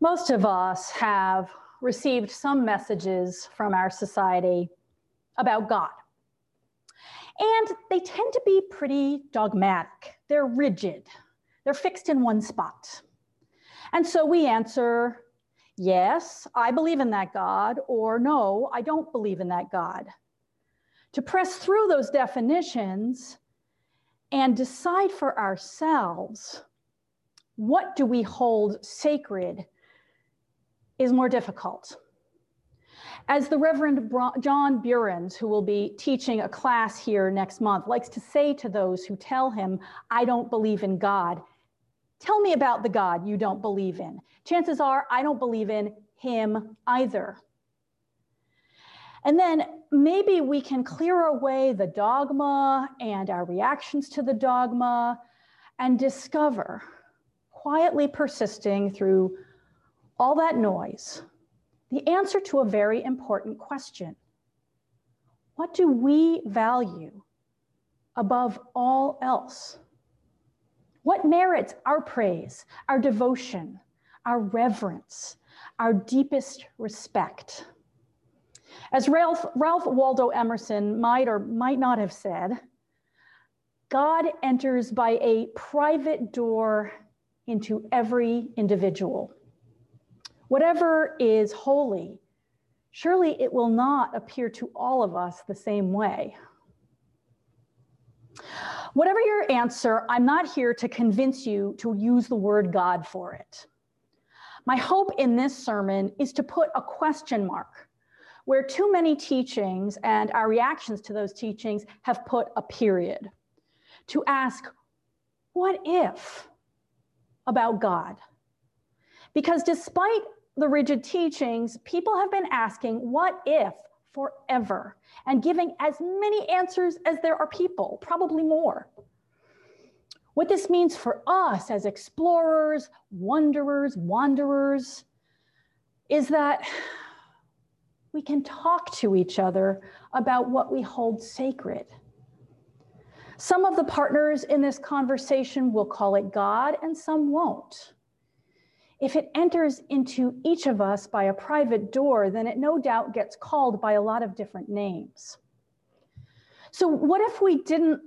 Most of us have received some messages from our society about God. And they tend to be pretty dogmatic. They're rigid. They're fixed in one spot. And so we answer, yes, I believe in that God, or no, I don't believe in that God. To press through those definitions and decide for ourselves what do we hold sacred is more difficult. As the Reverend John Buehrens, who will be teaching a class here next month, likes to say to those who tell him, I don't believe in God, tell me about the God you don't believe in. Chances are I don't believe in him either. And then maybe we can clear away the dogma and our reactions to the dogma and discover, quietly persisting through all that noise, the answer to a very important question What do we value above all else? What merits our praise, our devotion, our reverence, our deepest respect? As Ralph, Ralph Waldo Emerson might or might not have said, God enters by a private door into every individual. Whatever is holy, surely it will not appear to all of us the same way. Whatever your answer, I'm not here to convince you to use the word God for it. My hope in this sermon is to put a question mark where too many teachings and our reactions to those teachings have put a period. To ask, what if about God? Because despite the rigid teachings, people have been asking, what if forever, and giving as many answers as there are people, probably more. What this means for us as explorers, wanderers, wanderers, is that we can talk to each other about what we hold sacred. Some of the partners in this conversation will call it God, and some won't. If it enters into each of us by a private door, then it no doubt gets called by a lot of different names. So, what if we didn't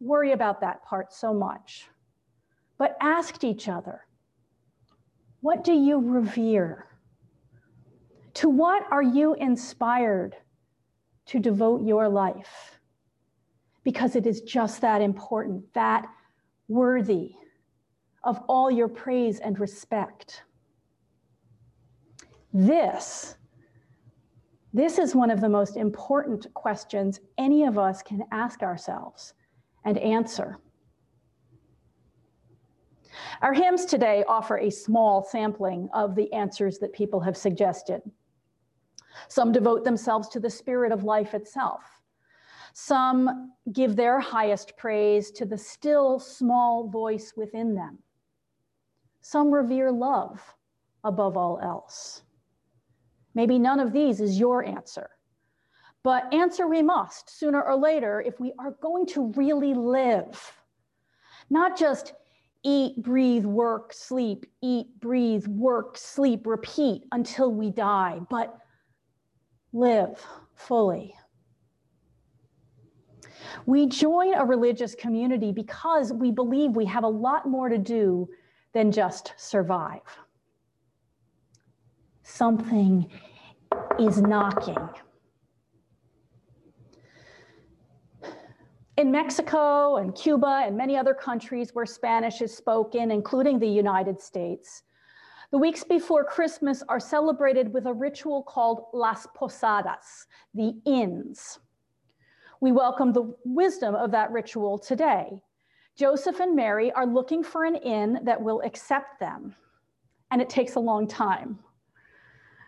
worry about that part so much, but asked each other, What do you revere? To what are you inspired to devote your life? Because it is just that important, that worthy of all your praise and respect. This, this is one of the most important questions any of us can ask ourselves and answer. Our hymns today offer a small sampling of the answers that people have suggested. Some devote themselves to the spirit of life itself. Some give their highest praise to the still small voice within them. Some revere love above all else. Maybe none of these is your answer, but answer we must sooner or later if we are going to really live. Not just eat, breathe, work, sleep, eat, breathe, work, sleep, repeat until we die, but live fully. We join a religious community because we believe we have a lot more to do than just survive. Something is knocking. In Mexico and Cuba and many other countries where Spanish is spoken, including the United States, the weeks before Christmas are celebrated with a ritual called Las Posadas, the inns. We welcome the wisdom of that ritual today Joseph and Mary are looking for an inn that will accept them, and it takes a long time.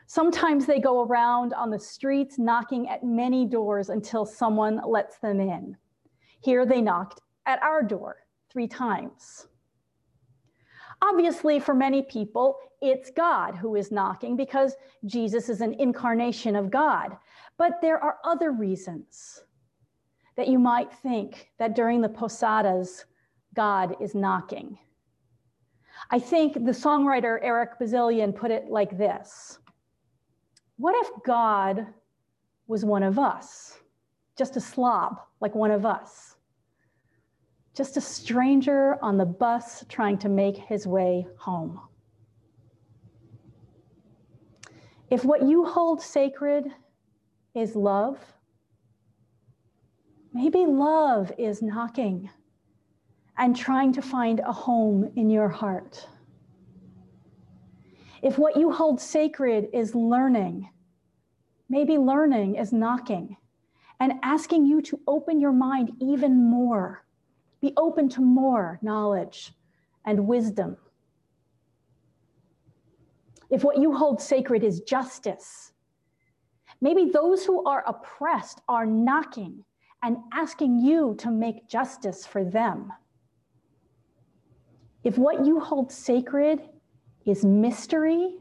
Sometimes they go around on the streets knocking at many doors until someone lets them in. Here they knocked at our door three times. Obviously, for many people, it's God who is knocking because Jesus is an incarnation of God. But there are other reasons that you might think that during the posadas, God is knocking. I think the songwriter Eric Bazilian put it like this What if God was one of us, just a slob like one of us, just a stranger on the bus trying to make his way home? If what you hold sacred is love, maybe love is knocking and trying to find a home in your heart. If what you hold sacred is learning, maybe learning is knocking and asking you to open your mind even more, be open to more knowledge and wisdom. If what you hold sacred is justice, maybe those who are oppressed are knocking and asking you to make justice for them. If what you hold sacred is mystery,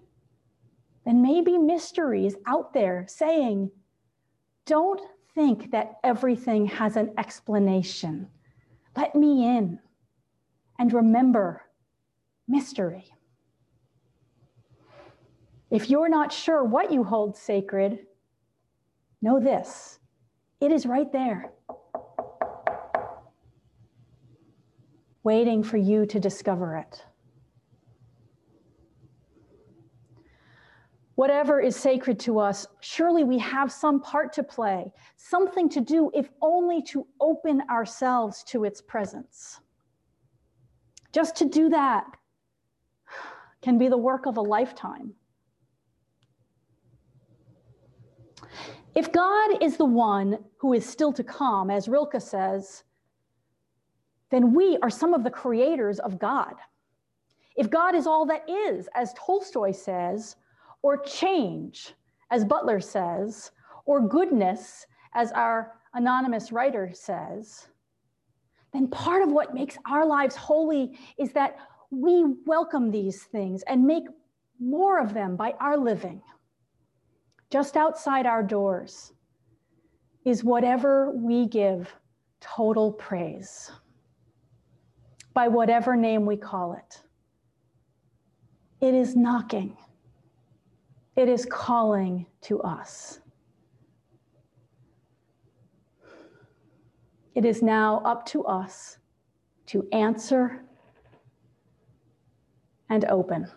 then maybe mystery is out there saying, don't think that everything has an explanation. Let me in. And remember, mystery. If you're not sure what you hold sacred, know this it is right there. Waiting for you to discover it. Whatever is sacred to us, surely we have some part to play, something to do, if only to open ourselves to its presence. Just to do that can be the work of a lifetime. If God is the one who is still to come, as Rilke says, then we are some of the creators of God. If God is all that is, as Tolstoy says, or change, as Butler says, or goodness, as our anonymous writer says, then part of what makes our lives holy is that we welcome these things and make more of them by our living. Just outside our doors is whatever we give total praise by whatever name we call it. It is knocking, it is calling to us. It is now up to us to answer and open.